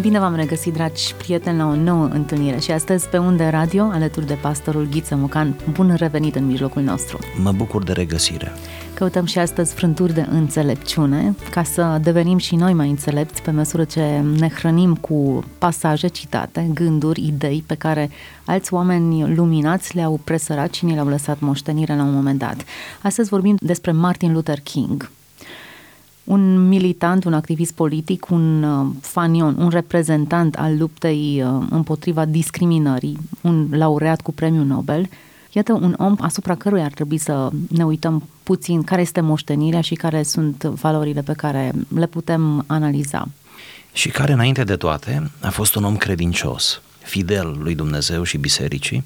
Bine v-am regăsit, dragi prieteni, la o nouă întâlnire și astăzi pe Unde Radio, alături de pastorul Ghiță Mucan. Bun revenit în mijlocul nostru! Mă bucur de regăsire! Căutăm și astăzi frânturi de înțelepciune ca să devenim și noi mai înțelepți pe măsură ce ne hrănim cu pasaje citate, gânduri, idei pe care alți oameni luminați le-au presărat și ni le-au lăsat moștenire la un moment dat. Astăzi vorbim despre Martin Luther King, un militant, un activist politic, un uh, fanion, un reprezentant al luptei uh, împotriva discriminării, un laureat cu premiul Nobel. Iată un om asupra căruia ar trebui să ne uităm puțin care este moștenirea și care sunt valorile pe care le putem analiza. Și care, înainte de toate, a fost un om credincios fidel lui Dumnezeu și bisericii,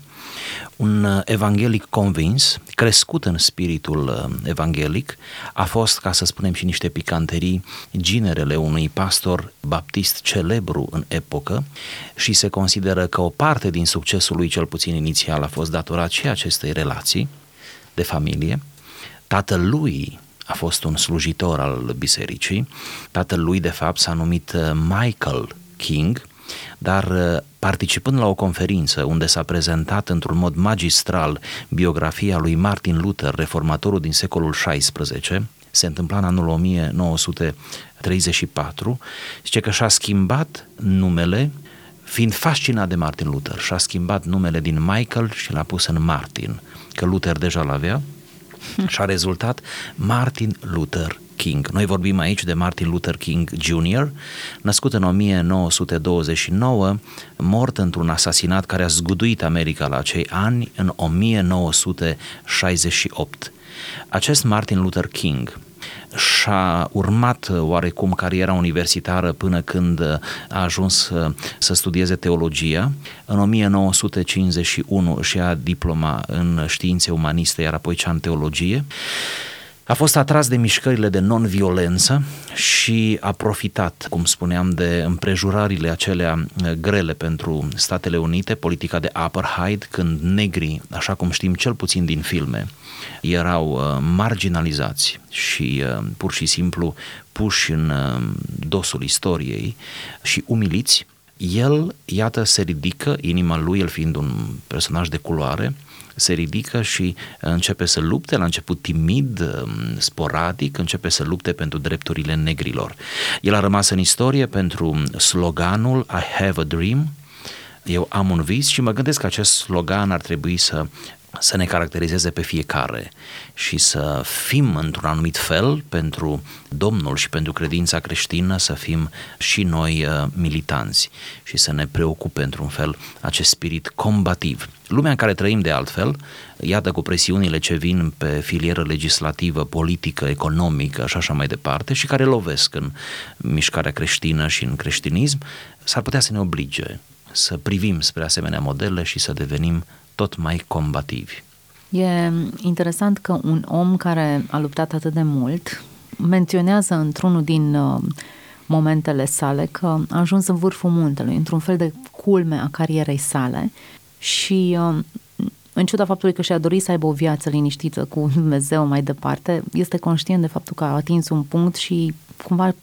un uh, evanghelic convins, crescut în spiritul uh, evanghelic, a fost, ca să spunem și niște picanterii, ginerele unui pastor baptist celebru în epocă și se consideră că o parte din succesul lui, cel puțin inițial, a fost datorat și acestei relații de familie. Tatăl lui a fost un slujitor al bisericii, tatăl lui de fapt s-a numit uh, Michael King, dar uh, participând la o conferință unde s-a prezentat într-un mod magistral biografia lui Martin Luther, reformatorul din secolul XVI, se întâmpla în anul 1934, zice că și-a schimbat numele fiind fascinat de Martin Luther și-a schimbat numele din Michael și l-a pus în Martin, că Luther deja l-avea și a rezultat Martin Luther King. Noi vorbim aici de Martin Luther King Jr., născut în 1929, mort într-un asasinat care a zguduit America la acei ani în 1968. Acest Martin Luther King și-a urmat oarecum cariera universitară până când a ajuns să studieze teologia. În 1951 și a diploma în științe umaniste, iar apoi cea în teologie. A fost atras de mișcările de non-violență și a profitat, cum spuneam, de împrejurările acelea uh, grele pentru Statele Unite, politica de apartheid, când negrii, așa cum știm cel puțin din filme, erau uh, marginalizați și uh, pur și simplu puși în dosul istoriei și umiliți, el, iată, se ridică, inima lui, el fiind un personaj de culoare, se ridică și începe să lupte, la început timid, um, sporadic, începe să lupte pentru drepturile negrilor. El a rămas în istorie pentru sloganul I have a dream, eu am un vis și mă gândesc că acest slogan ar trebui să să ne caracterizeze pe fiecare și să fim într-un anumit fel pentru Domnul și pentru credința creștină, să fim și noi uh, militanți și să ne preocupe într-un fel acest spirit combativ. Lumea în care trăim de altfel, iată cu presiunile ce vin pe filieră legislativă, politică, economică și așa mai departe și care lovesc în mișcarea creștină și în creștinism, s-ar putea să ne oblige să privim spre asemenea modele și să devenim tot mai combativi. E interesant că un om care a luptat atât de mult menționează într-unul din uh, momentele sale că a ajuns în vârful muntelui, într-un fel de culme a carierei sale și uh, în ciuda faptului că și-a dorit să aibă o viață liniștită cu Dumnezeu mai departe, este conștient de faptul că a atins un punct și cumva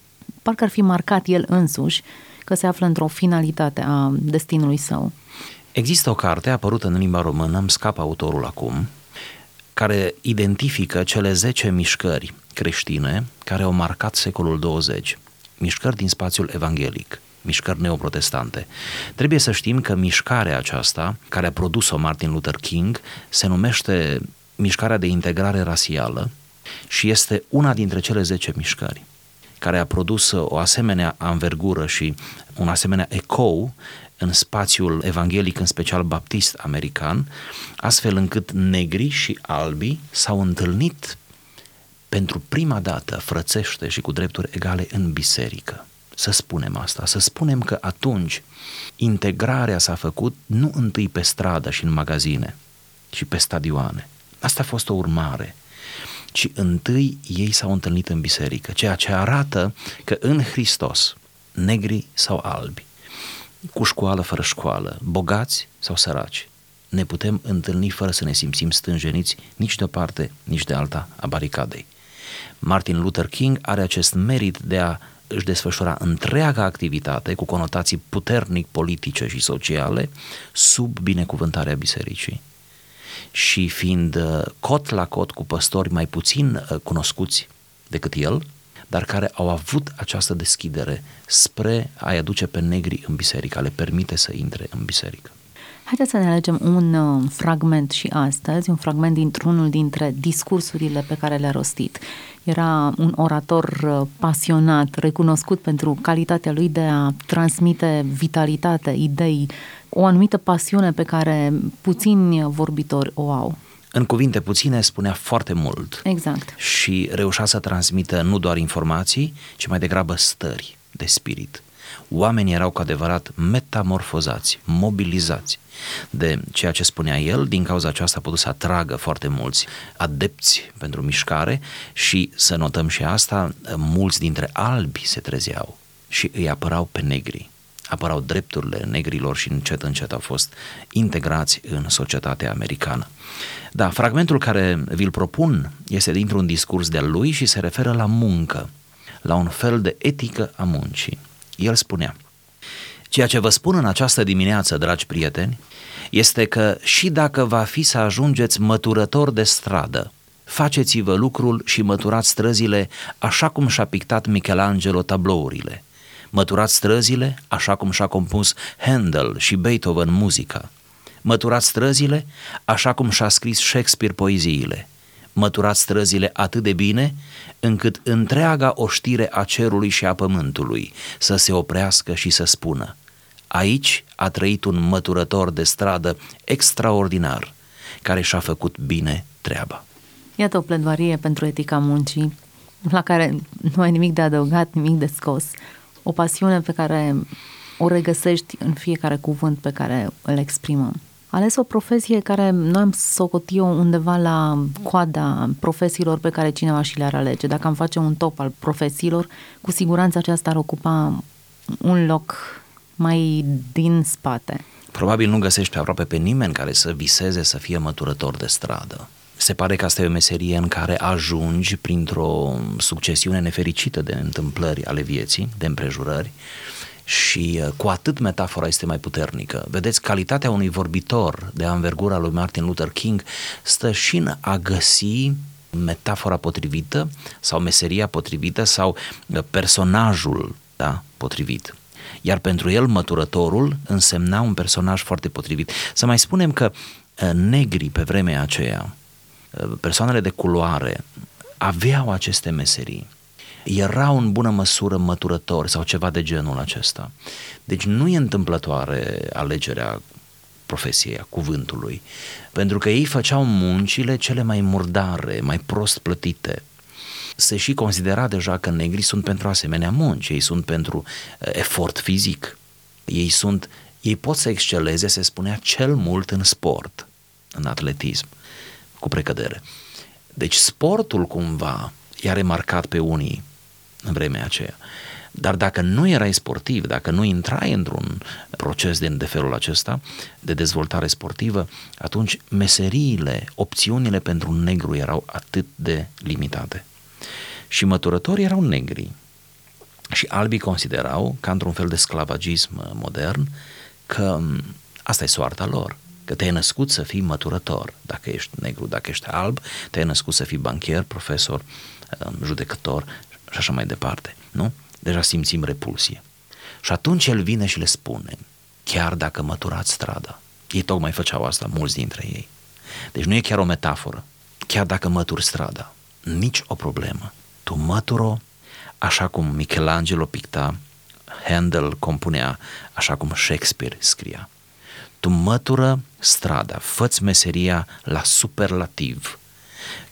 parcă ar fi marcat el însuși că se află într-o finalitate a destinului său. Există o carte apărută în limba română, îmi scap autorul acum, care identifică cele 10 mișcări creștine care au marcat secolul 20, mișcări din spațiul evanghelic mișcări neoprotestante. Trebuie să știm că mișcarea aceasta, care a produs-o Martin Luther King, se numește mișcarea de integrare rasială și este una dintre cele 10 mișcări care a produs o asemenea anvergură și un asemenea ecou în spațiul evanghelic, în special baptist american, astfel încât negri și albi s-au întâlnit pentru prima dată frățește și cu drepturi egale în biserică. Să spunem asta, să spunem că atunci integrarea s-a făcut nu întâi pe stradă și în magazine, ci pe stadioane. Asta a fost o urmare ci întâi ei s-au întâlnit în biserică, ceea ce arată că în Hristos, negri sau albi, cu școală, fără școală, bogați sau săraci, ne putem întâlni fără să ne simțim stânjeniți nici de o parte, nici de alta a baricadei. Martin Luther King are acest merit de a își desfășura întreaga activitate cu conotații puternic politice și sociale sub binecuvântarea bisericii. Și fiind uh, cot la cot cu păstori mai puțin uh, cunoscuți decât el, dar care au avut această deschidere spre a-i aduce pe negri în biserică, le permite să intre în biserică. Haideți să ne alegem un uh, fragment și astăzi, un fragment dintr-unul dintre discursurile pe care le-a rostit. Era un orator uh, pasionat, recunoscut pentru calitatea lui de a transmite vitalitate, idei, o anumită pasiune pe care puțini vorbitori o au. În cuvinte puține spunea foarte mult. Exact. Și reușea să transmită nu doar informații, ci mai degrabă stări de spirit. Oamenii erau cu adevărat metamorfozați, mobilizați de ceea ce spunea el, din cauza aceasta a putut să atragă foarte mulți adepți pentru mișcare și să notăm și asta, mulți dintre albi se trezeau și îi apărau pe negri apărau drepturile negrilor și încet încet au fost integrați în societatea americană. Da, fragmentul care vi-l propun este dintr-un discurs de-al lui și se referă la muncă, la un fel de etică a muncii. El spunea, Ceea ce vă spun în această dimineață, dragi prieteni, este că și dacă va fi să ajungeți măturător de stradă, faceți-vă lucrul și măturați străzile așa cum și-a pictat Michelangelo tablourile. Măturați străzile așa cum și-a compus Handel și Beethoven muzica. Măturați străzile așa cum și-a scris Shakespeare poeziile. Măturați străzile atât de bine încât întreaga oștire a cerului și a pământului să se oprească și să spună Aici a trăit un măturător de stradă extraordinar care și-a făcut bine treaba. Iată o pledoarie pentru etica muncii, la care nu ai nimic de adăugat, nimic de scos. O pasiune pe care o regăsești în fiecare cuvânt pe care îl exprimăm. Ales o profesie care noi am socotit-o undeva la coada profesiilor pe care cineva și le-ar alege. Dacă am face un top al profesiilor, cu siguranță aceasta ar ocupa un loc mai din spate. Probabil nu găsești aproape pe nimeni care să viseze să fie măturător de stradă. Se pare că asta e o meserie în care ajungi printr-o succesiune nefericită de întâmplări ale vieții, de împrejurări, și uh, cu atât metafora este mai puternică. Vedeți, calitatea unui vorbitor de anvergura lui Martin Luther King stă și în a găsi metafora potrivită sau meseria potrivită sau uh, personajul da, potrivit. Iar pentru el măturătorul însemna un personaj foarte potrivit. Să mai spunem că uh, negrii pe vremea aceea, persoanele de culoare, aveau aceste meserii erau în bună măsură măturători sau ceva de genul acesta. Deci nu e întâmplătoare alegerea profesiei, a cuvântului, pentru că ei făceau muncile cele mai murdare, mai prost plătite. Se și considera deja că negrii sunt pentru asemenea munci, ei sunt pentru uh, efort fizic, ei sunt, ei pot să exceleze, se spunea, cel mult în sport, în atletism, cu precădere. Deci sportul cumva i-a remarcat pe unii în vremea aceea. Dar dacă nu erai sportiv, dacă nu intrai într-un proces de, de felul acesta, de dezvoltare sportivă, atunci meseriile, opțiunile pentru un negru erau atât de limitate. Și măturătorii erau negri. Și albii considerau, ca într-un fel de sclavagism modern, că asta e soarta lor, că te-ai născut să fii măturător, dacă ești negru, dacă ești alb, te-ai născut să fii banchier, profesor, judecător și așa mai departe, nu? Deja simțim repulsie. Și atunci el vine și le spune, chiar dacă măturați strada, ei tocmai făceau asta, mulți dintre ei. Deci nu e chiar o metaforă. Chiar dacă mături strada, nici o problemă. Tu măturo așa cum Michelangelo picta, Handel compunea, așa cum Shakespeare scria. Tu mătură strada, făți meseria la superlativ,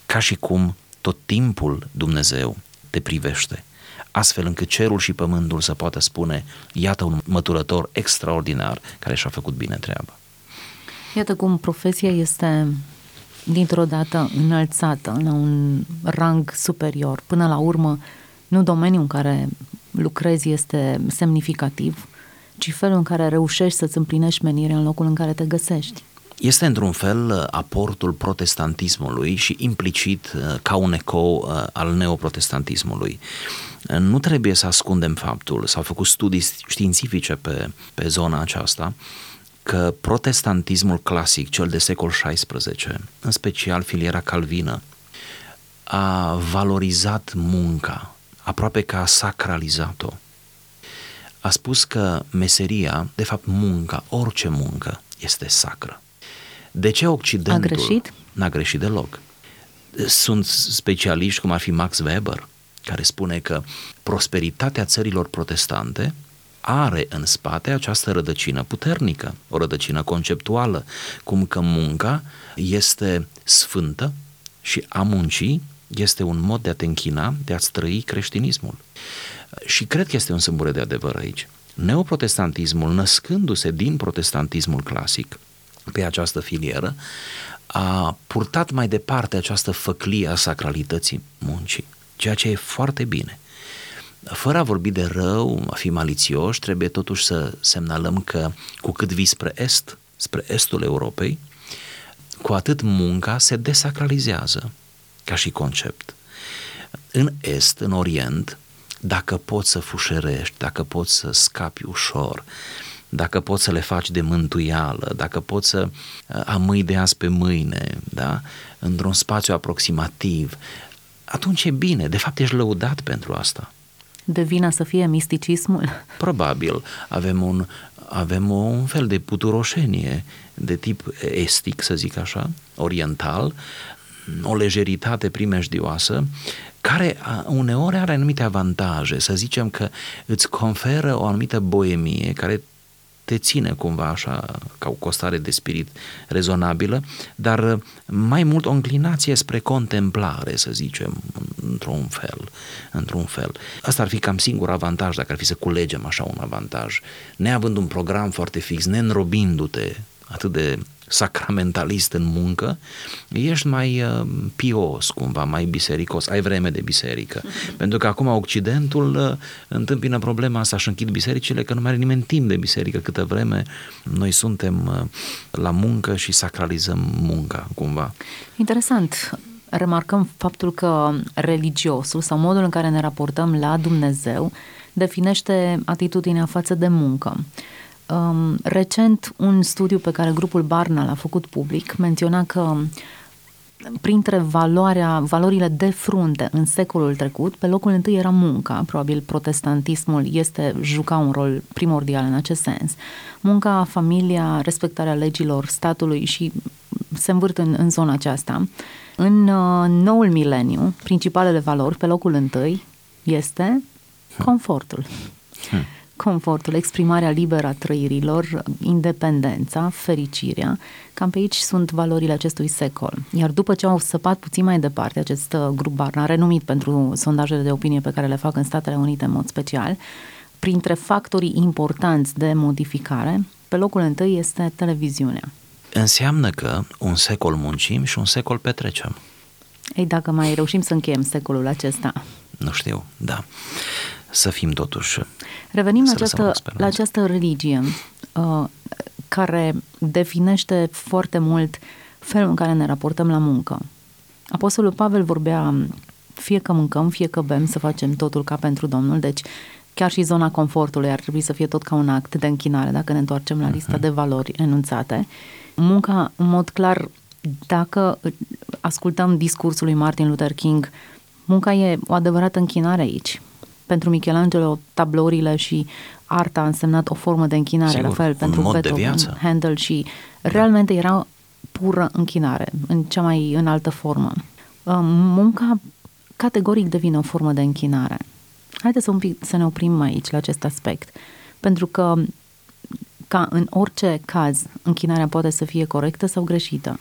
ca și cum tot timpul Dumnezeu te privește, astfel încât cerul și pământul să poată spune, iată un măturător extraordinar care și-a făcut bine treaba. Iată cum profesia este dintr-o dată înălțată la un rang superior. Până la urmă, nu domeniul în care lucrezi este semnificativ, ci felul în care reușești să-ți împlinești menirea în locul în care te găsești. este într-un fel aportul protestantismului și implicit ca un ecou al neoprotestantismului. Nu trebuie să ascundem faptul, s-au făcut studii științifice pe, pe zona aceasta, că protestantismul clasic, cel de secol XVI, în special filiera calvină, a valorizat munca, aproape că a sacralizat-o. A spus că meseria, de fapt munca, orice muncă, este sacră. De ce Occidentul... A greșit? N-a greșit deloc. Sunt specialiști cum ar fi Max Weber, care spune că prosperitatea țărilor protestante are în spate această rădăcină puternică, o rădăcină conceptuală, cum că munca este sfântă și a muncii este un mod de a te închina, de a-ți trăi creștinismul. Și cred că este un sâmbure de adevăr aici. Neoprotestantismul, născându-se din protestantismul clasic pe această filieră, a purtat mai departe această făclie a sacralității muncii, ceea ce e foarte bine. Fără a vorbi de rău, a fi malițioși, trebuie totuși să semnalăm că cu cât vii spre est, spre estul Europei, cu atât munca se desacralizează ca și concept. În est, în orient, dacă poți să fușerești, dacă poți să scapi ușor, dacă poți să le faci de mântuială, dacă poți să uh, amâi de azi pe mâine, da? într-un spațiu aproximativ, atunci e bine, de fapt ești lăudat pentru asta. Devine să fie misticismul? Probabil. Avem un, avem un fel de puturoșenie de tip estic, să zic așa, oriental, o lejeritate primejdioasă, care uneori are anumite avantaje. Să zicem că îți conferă o anumită boemie care te ține cumva așa ca o costare de spirit rezonabilă, dar mai mult o înclinație spre contemplare, să zicem, într-un fel. Într-un fel. Asta ar fi cam singur avantaj, dacă ar fi să culegem așa un avantaj. Neavând un program foarte fix, neînrobindu-te atât de sacramentalist în muncă, ești mai uh, pios cumva, mai bisericos, ai vreme de biserică. Pentru că acum Occidentul uh, întâmpină problema asta și închid bisericile că nu mai are nimeni timp de biserică câtă vreme noi suntem uh, la muncă și sacralizăm munca cumva. Interesant. Remarcăm faptul că religiosul sau modul în care ne raportăm la Dumnezeu definește atitudinea față de muncă. Um, recent, un studiu pe care grupul Barna l-a făcut public menționa că printre valoarea, valorile de frunte în secolul trecut, pe locul întâi era munca, probabil protestantismul este juca un rol primordial în acest sens. Munca, familia, respectarea legilor statului și se învârt în, în zona aceasta. În uh, noul mileniu, principalele valori, pe locul întâi, este confortul. Hmm confortul, exprimarea liberă a trăirilor, independența, fericirea, cam pe aici sunt valorile acestui secol. Iar după ce au săpat puțin mai departe, acest uh, grup Barna, renumit pentru sondajele de opinie pe care le fac în Statele Unite în mod special, printre factorii importanți de modificare, pe locul întâi este televiziunea. Înseamnă că un secol muncim și un secol petrecem. Ei, dacă mai reușim să încheiem secolul acesta. Nu știu, da să fim totuși. Revenim la această, la această religie uh, care definește foarte mult felul în care ne raportăm la muncă. Apostolul Pavel vorbea fie că mâncăm, fie că bem, să facem totul ca pentru Domnul, deci chiar și zona confortului ar trebui să fie tot ca un act de închinare, dacă ne întoarcem la lista uh-huh. de valori enunțate. Munca, în mod clar, dacă ascultăm discursul lui Martin Luther King, munca e o adevărată închinare aici pentru Michelangelo tablourile și arta a însemnat o formă de închinare, Sigur, la fel pentru Beethoven, Handel și da. realmente era pură închinare în cea mai înaltă formă. Uh, munca categoric devine o formă de închinare. Haideți să, un pic, să ne oprim aici la acest aspect, pentru că ca în orice caz, închinarea poate să fie corectă sau greșită.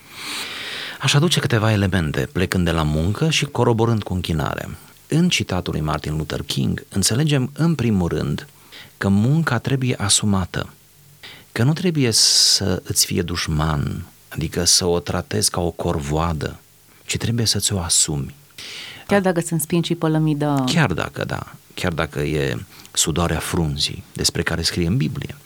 Aș aduce câteva elemente, plecând de la muncă și coroborând cu închinare în citatul lui Martin Luther King, înțelegem în primul rând că munca trebuie asumată, că nu trebuie să îți fie dușman, adică să o tratezi ca o corvoadă, ci trebuie să ți-o asumi. Chiar dacă sunt spin și pălămidă... Chiar dacă, da, chiar dacă e sudoarea frunzii, despre care scrie în Biblie.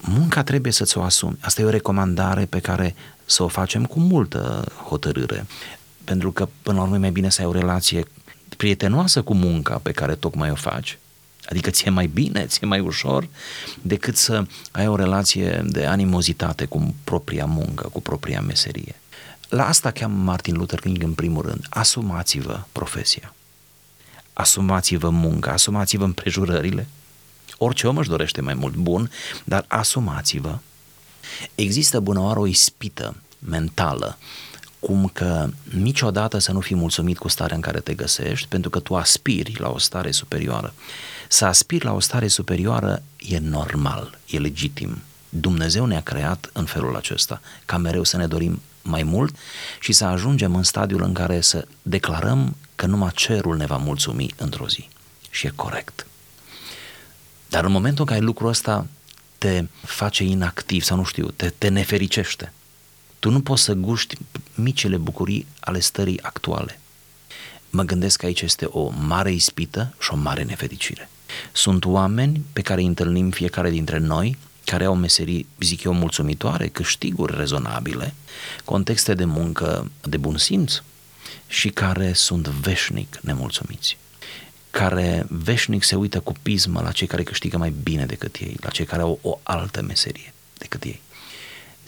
munca trebuie să-ți o asumi. Asta e o recomandare pe care să o facem cu multă hotărâre. Pentru că, până la urmă, e mai bine să ai o relație prietenoasă cu munca pe care tocmai o faci, adică ți-e mai bine, ți-e mai ușor, decât să ai o relație de animozitate cu propria muncă, cu propria meserie. La asta cheamă Martin Luther King în primul rând. Asumați-vă profesia. Asumați-vă munca, asumați-vă împrejurările. Orice om își dorește mai mult bun, dar asumați-vă. Există bună oară o ispită mentală cum că niciodată să nu fii mulțumit cu starea în care te găsești, pentru că tu aspiri la o stare superioară. Să aspiri la o stare superioară e normal, e legitim. Dumnezeu ne-a creat în felul acesta, ca mereu să ne dorim mai mult și să ajungem în stadiul în care să declarăm că numai cerul ne va mulțumi într-o zi. Și e corect. Dar în momentul în care lucrul ăsta te face inactiv sau nu știu, te, te nefericește, tu nu poți să guști micile bucurii ale stării actuale. Mă gândesc că aici este o mare ispită și o mare nefericire. Sunt oameni pe care îi întâlnim fiecare dintre noi care au meserii, zic eu, mulțumitoare, câștiguri rezonabile, contexte de muncă de bun simț și care sunt veșnic nemulțumiți care veșnic se uită cu pismă la cei care câștigă mai bine decât ei, la cei care au o altă meserie decât ei.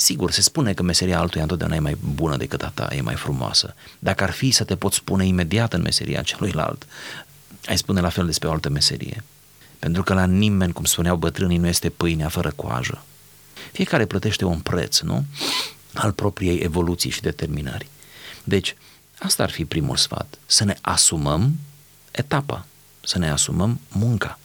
Sigur, se spune că meseria altuia întotdeauna e mai bună decât a ta, e mai frumoasă. Dacă ar fi să te poți spune imediat în meseria celuilalt, ai spune la fel despre o altă meserie. Pentru că la nimeni, cum spuneau bătrânii, nu este pâinea fără coajă. Fiecare plătește un preț, nu? Al propriei evoluții și determinări. Deci, asta ar fi primul sfat. Să ne asumăm etapa, să ne asumăm munca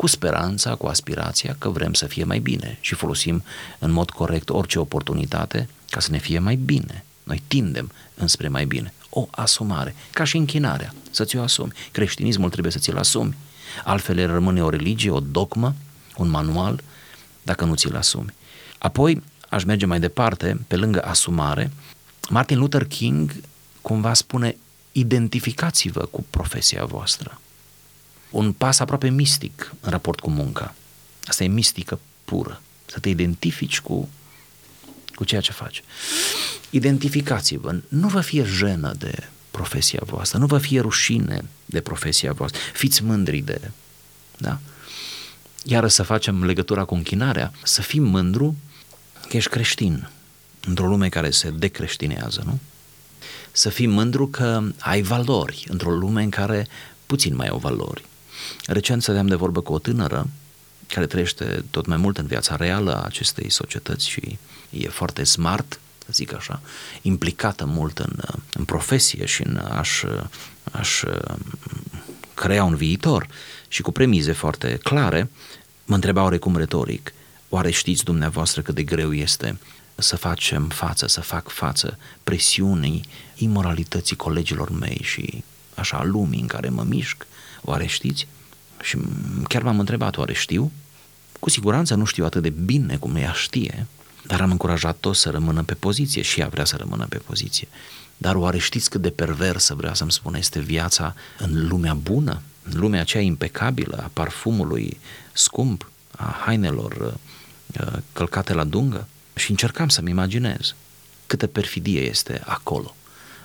cu speranța, cu aspirația că vrem să fie mai bine și folosim în mod corect orice oportunitate ca să ne fie mai bine. Noi tindem înspre mai bine. O asumare, ca și închinarea, să ți-o asumi. Creștinismul trebuie să ți-l asumi. Altfel el rămâne o religie, o dogmă, un manual, dacă nu ți-l asumi. Apoi, aș merge mai departe, pe lângă asumare, Martin Luther King cumva spune identificați-vă cu profesia voastră un pas aproape mistic în raport cu munca. Asta e mistică pură. Să te identifici cu, cu ceea ce faci. Identificați-vă. Nu vă fie jenă de profesia voastră, nu vă fie rușine de profesia voastră. Fiți mândri de... Da? Iar să facem legătura cu închinarea, să fii mândru că ești creștin într-o lume care se decreștinează, nu? Să fii mândru că ai valori într-o lume în care puțin mai au valori. Recent stăteam de vorbă cu o tânără care trăiește tot mai mult în viața reală a acestei societăți și e foarte smart, să zic așa, implicată mult în, în profesie și în aș, aș crea un viitor și cu premize foarte clare, mă întreba oarecum retoric, oare știți dumneavoastră cât de greu este să facem față, să fac față presiunii imoralității colegilor mei și așa lumii în care mă mișc? Oare știți? Și chiar m-am întrebat, oare știu? Cu siguranță nu știu atât de bine cum ea știe, dar am încurajat toți să rămână pe poziție și ea vrea să rămână pe poziție. Dar oare știți cât de perversă, vrea să-mi spune, este viața în lumea bună, în lumea aceea impecabilă a parfumului scump, a hainelor uh, călcate la dungă? Și încercam să-mi imaginez câtă perfidie este acolo.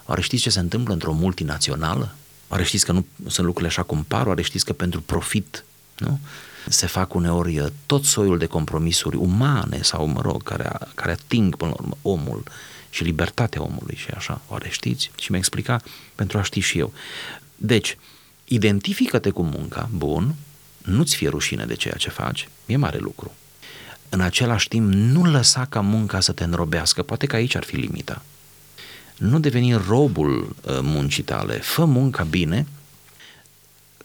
Oare știți ce se întâmplă într-o multinațională? Oare știți că nu sunt lucrurile așa cum par? Oare știți că pentru profit nu? se fac uneori uh, tot soiul de compromisuri umane sau, mă rog, care, care ating până la urmă omul și libertatea omului și așa. Oare știți? Și mi-a explicat pentru a ști și eu. Deci, identifică-te cu munca, bun, nu-ți fie rușine de ceea ce faci, e mare lucru. În același timp, nu lăsa ca munca să te înrobească, poate că aici ar fi limita nu deveni robul uh, muncii tale, fă munca bine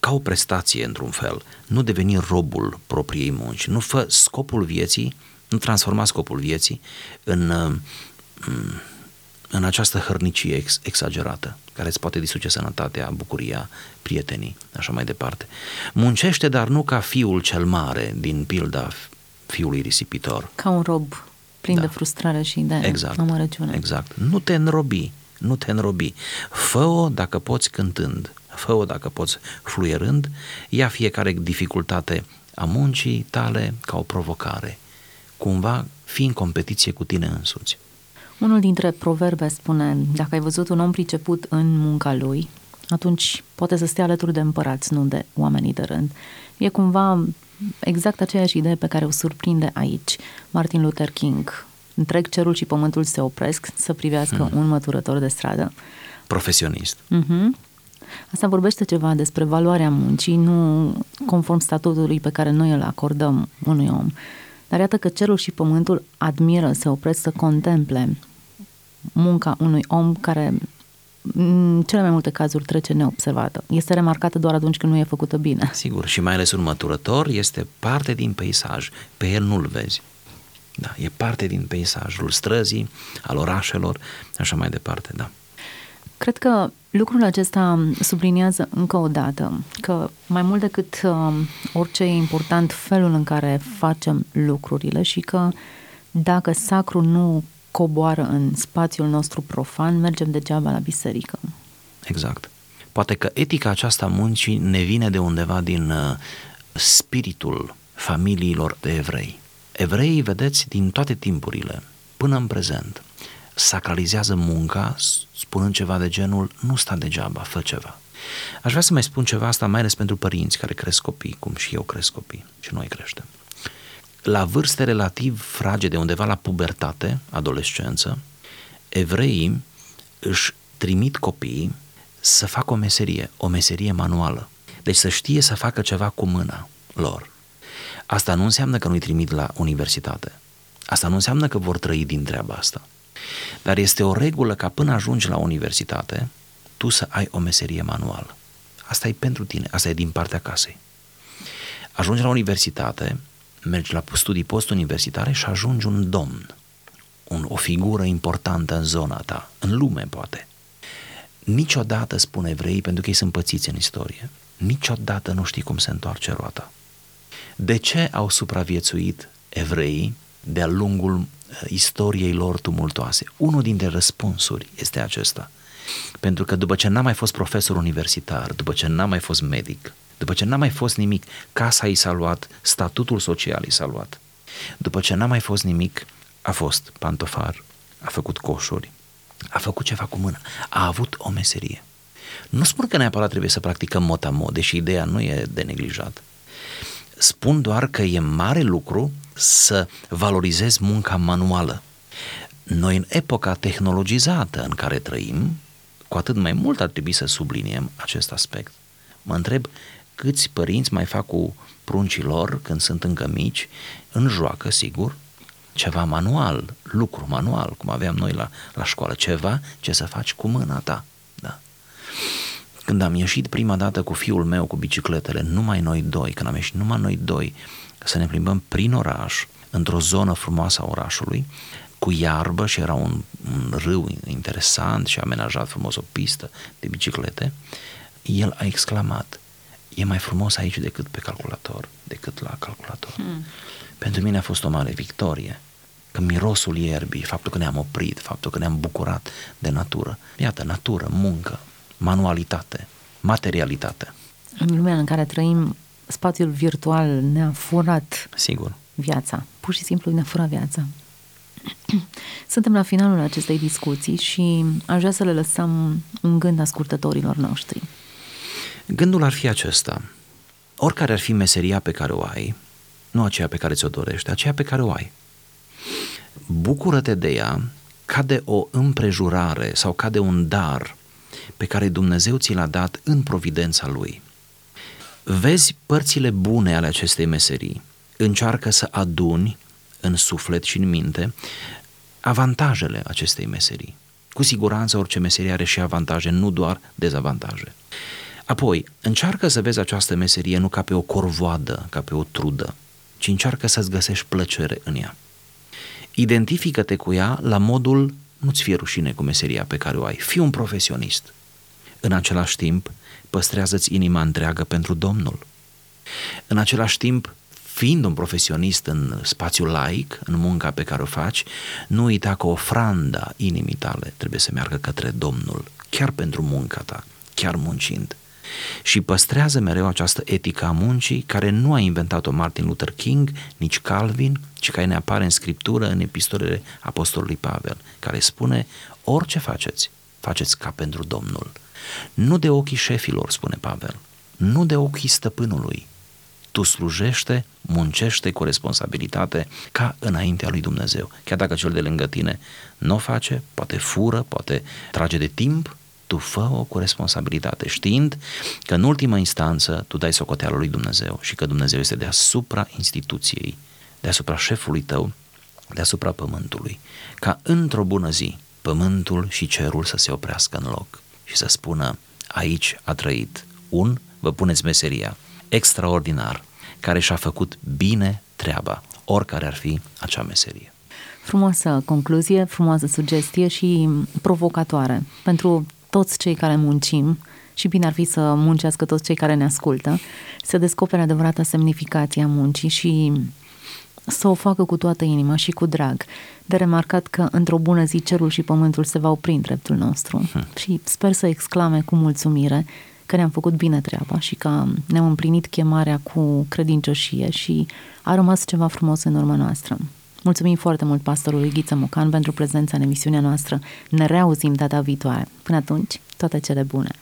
ca o prestație într-un fel, nu deveni robul propriei munci, nu fă scopul vieții, nu transforma scopul vieții în, uh, în această hărnicie ex, exagerată, care îți poate distruge sănătatea, bucuria, prietenii, așa mai departe. Muncește, dar nu ca fiul cel mare din pilda fiului risipitor. Ca un rob plin da. de frustrare și de exact, amărăciune. Exact. Nu te înrobi, nu te înrobi. Fă-o dacă poți cântând, fă-o dacă poți fluierând, ia fiecare dificultate a muncii tale ca o provocare. cumva fii în competiție cu tine însuți. Unul dintre proverbe spune, dacă ai văzut un om priceput în munca lui, atunci poate să stea alături de împărați, nu de oamenii de rând. E cumva exact aceeași idee pe care o surprinde aici Martin Luther King. Întreg cerul și pământul se opresc să privească hmm. un măturător de stradă. Profesionist. Uh-huh. Asta vorbește ceva despre valoarea muncii, nu conform statutului pe care noi îl acordăm unui om. Dar iată că cerul și pământul admiră, se opresc să contemple munca unui om care în cele mai multe cazuri trece neobservată. Este remarcată doar atunci când nu e făcută bine. Sigur, și mai ales un măturător este parte din peisaj. Pe el nu-l vezi. Da, e parte din peisajul străzii, al orașelor, așa mai departe, da. Cred că lucrul acesta subliniază încă o dată că mai mult decât uh, orice e important felul în care facem lucrurile și că dacă sacru nu coboară în spațiul nostru profan, mergem degeaba la biserică. Exact. Poate că etica aceasta muncii ne vine de undeva din uh, spiritul familiilor de evrei. Evreii, vedeți, din toate timpurile, până în prezent, sacralizează munca spunând ceva de genul nu sta degeaba, fă ceva. Aș vrea să mai spun ceva asta mai ales pentru părinți care cresc copii, cum și eu cresc copii și noi creștem. La vârste relativ fragede, undeva la pubertate, adolescență, evreii își trimit copiii să facă o meserie, o meserie manuală. Deci să știe să facă ceva cu mâna lor. Asta nu înseamnă că nu-i trimit la universitate. Asta nu înseamnă că vor trăi din treaba asta. Dar este o regulă ca până ajungi la universitate, tu să ai o meserie manuală. Asta e pentru tine, asta e din partea casei. Ajungi la universitate, mergi la studii post-universitare și ajungi un domn, un, o figură importantă în zona ta, în lume poate. Niciodată, spune evrei, pentru că ei sunt pățiți în istorie, niciodată nu știi cum se întoarce roata. De ce au supraviețuit evreii de-a lungul uh, istoriei lor tumultoase? Unul dintre răspunsuri este acesta. Pentru că după ce n-a mai fost profesor universitar, după ce n-a mai fost medic, după ce n-a mai fost nimic, casa i s-a luat, statutul social i s-a luat. După ce n-a mai fost nimic, a fost pantofar, a făcut coșuri, a făcut ceva cu mâna, a avut o meserie. Nu spun că neapărat trebuie să practicăm motamo, deși ideea nu e de neglijat. Spun doar că e mare lucru să valorizezi munca manuală. Noi în epoca tehnologizată în care trăim, cu atât mai mult ar trebui să subliniem acest aspect. Mă întreb câți părinți mai fac cu pruncii lor când sunt încă mici, în joacă, sigur, ceva manual, lucru manual, cum aveam noi la, la școală, ceva ce să faci cu mâna ta. Da. Când am ieșit prima dată cu fiul meu cu bicicletele, numai noi doi, când am ieșit numai noi doi, să ne plimbăm prin oraș, într-o zonă frumoasă a orașului, cu iarbă și era un, un râu interesant și amenajat frumos o pistă de biciclete, el a exclamat, e mai frumos aici decât pe calculator, decât la calculator. Hmm. Pentru mine a fost o mare victorie. Că mirosul ierbii, faptul că ne-am oprit, faptul că ne-am bucurat de natură. Iată, natură, muncă, manualitate, materialitate. În lumea în care trăim, spațiul virtual ne-a furat Sigur. viața. Pur și simplu ne-a furat viața. Suntem la finalul acestei discuții și aș vrea să le lăsăm un gând ascultătorilor noștri. Gândul ar fi acesta. Oricare ar fi meseria pe care o ai, nu aceea pe care ți-o dorești, aceea pe care o ai. Bucură-te de ea ca de o împrejurare sau ca de un dar pe care Dumnezeu ți l-a dat în providența Lui. Vezi părțile bune ale acestei meserii, încearcă să aduni în suflet și în minte avantajele acestei meserii. Cu siguranță orice meserie are și avantaje, nu doar dezavantaje. Apoi, încearcă să vezi această meserie nu ca pe o corvoadă, ca pe o trudă, ci încearcă să-ți găsești plăcere în ea. Identifică-te cu ea la modul, nu-ți fie rușine cu meseria pe care o ai, fii un profesionist. În același timp, păstrează-ți inima întreagă pentru Domnul. În același timp, fiind un profesionist în spațiul laic, în munca pe care o faci, nu uita că ofranda inimii tale trebuie să meargă către Domnul, chiar pentru munca ta, chiar muncind. Și păstrează mereu această etică a muncii care nu a inventat-o Martin Luther King, nici Calvin, ci care ne apare în scriptură, în epistolele apostolului Pavel, care spune, orice faceți, faceți ca pentru Domnul. Nu de ochii șefilor, spune Pavel, nu de ochii stăpânului. Tu slujește, muncește cu responsabilitate ca înaintea lui Dumnezeu. Chiar dacă cel de lângă tine nu o face, poate fură, poate trage de timp, tu fă-o cu responsabilitate, știind că în ultima instanță tu dai socoteală lui Dumnezeu și că Dumnezeu este deasupra instituției, deasupra șefului tău, deasupra pământului, ca într-o bună zi pământul și cerul să se oprească în loc și să spună aici a trăit un, vă puneți meseria, extraordinar, care și-a făcut bine treaba, oricare ar fi acea meserie. Frumoasă concluzie, frumoasă sugestie și provocatoare pentru toți cei care muncim și bine ar fi să muncească toți cei care ne ascultă, să descopere adevărata semnificație a muncii și să o facă cu toată inima și cu drag. De remarcat că într-o bună zi cerul și pământul se va opri în dreptul nostru hmm. și sper să exclame cu mulțumire că ne-am făcut bine treaba și că ne-am împlinit chemarea cu credincioșie și a rămas ceva frumos în urma noastră. Mulțumim foarte mult pastorului Ghiță Mocan pentru prezența în emisiunea noastră. Ne reauzim data viitoare. Până atunci, toate cele bune!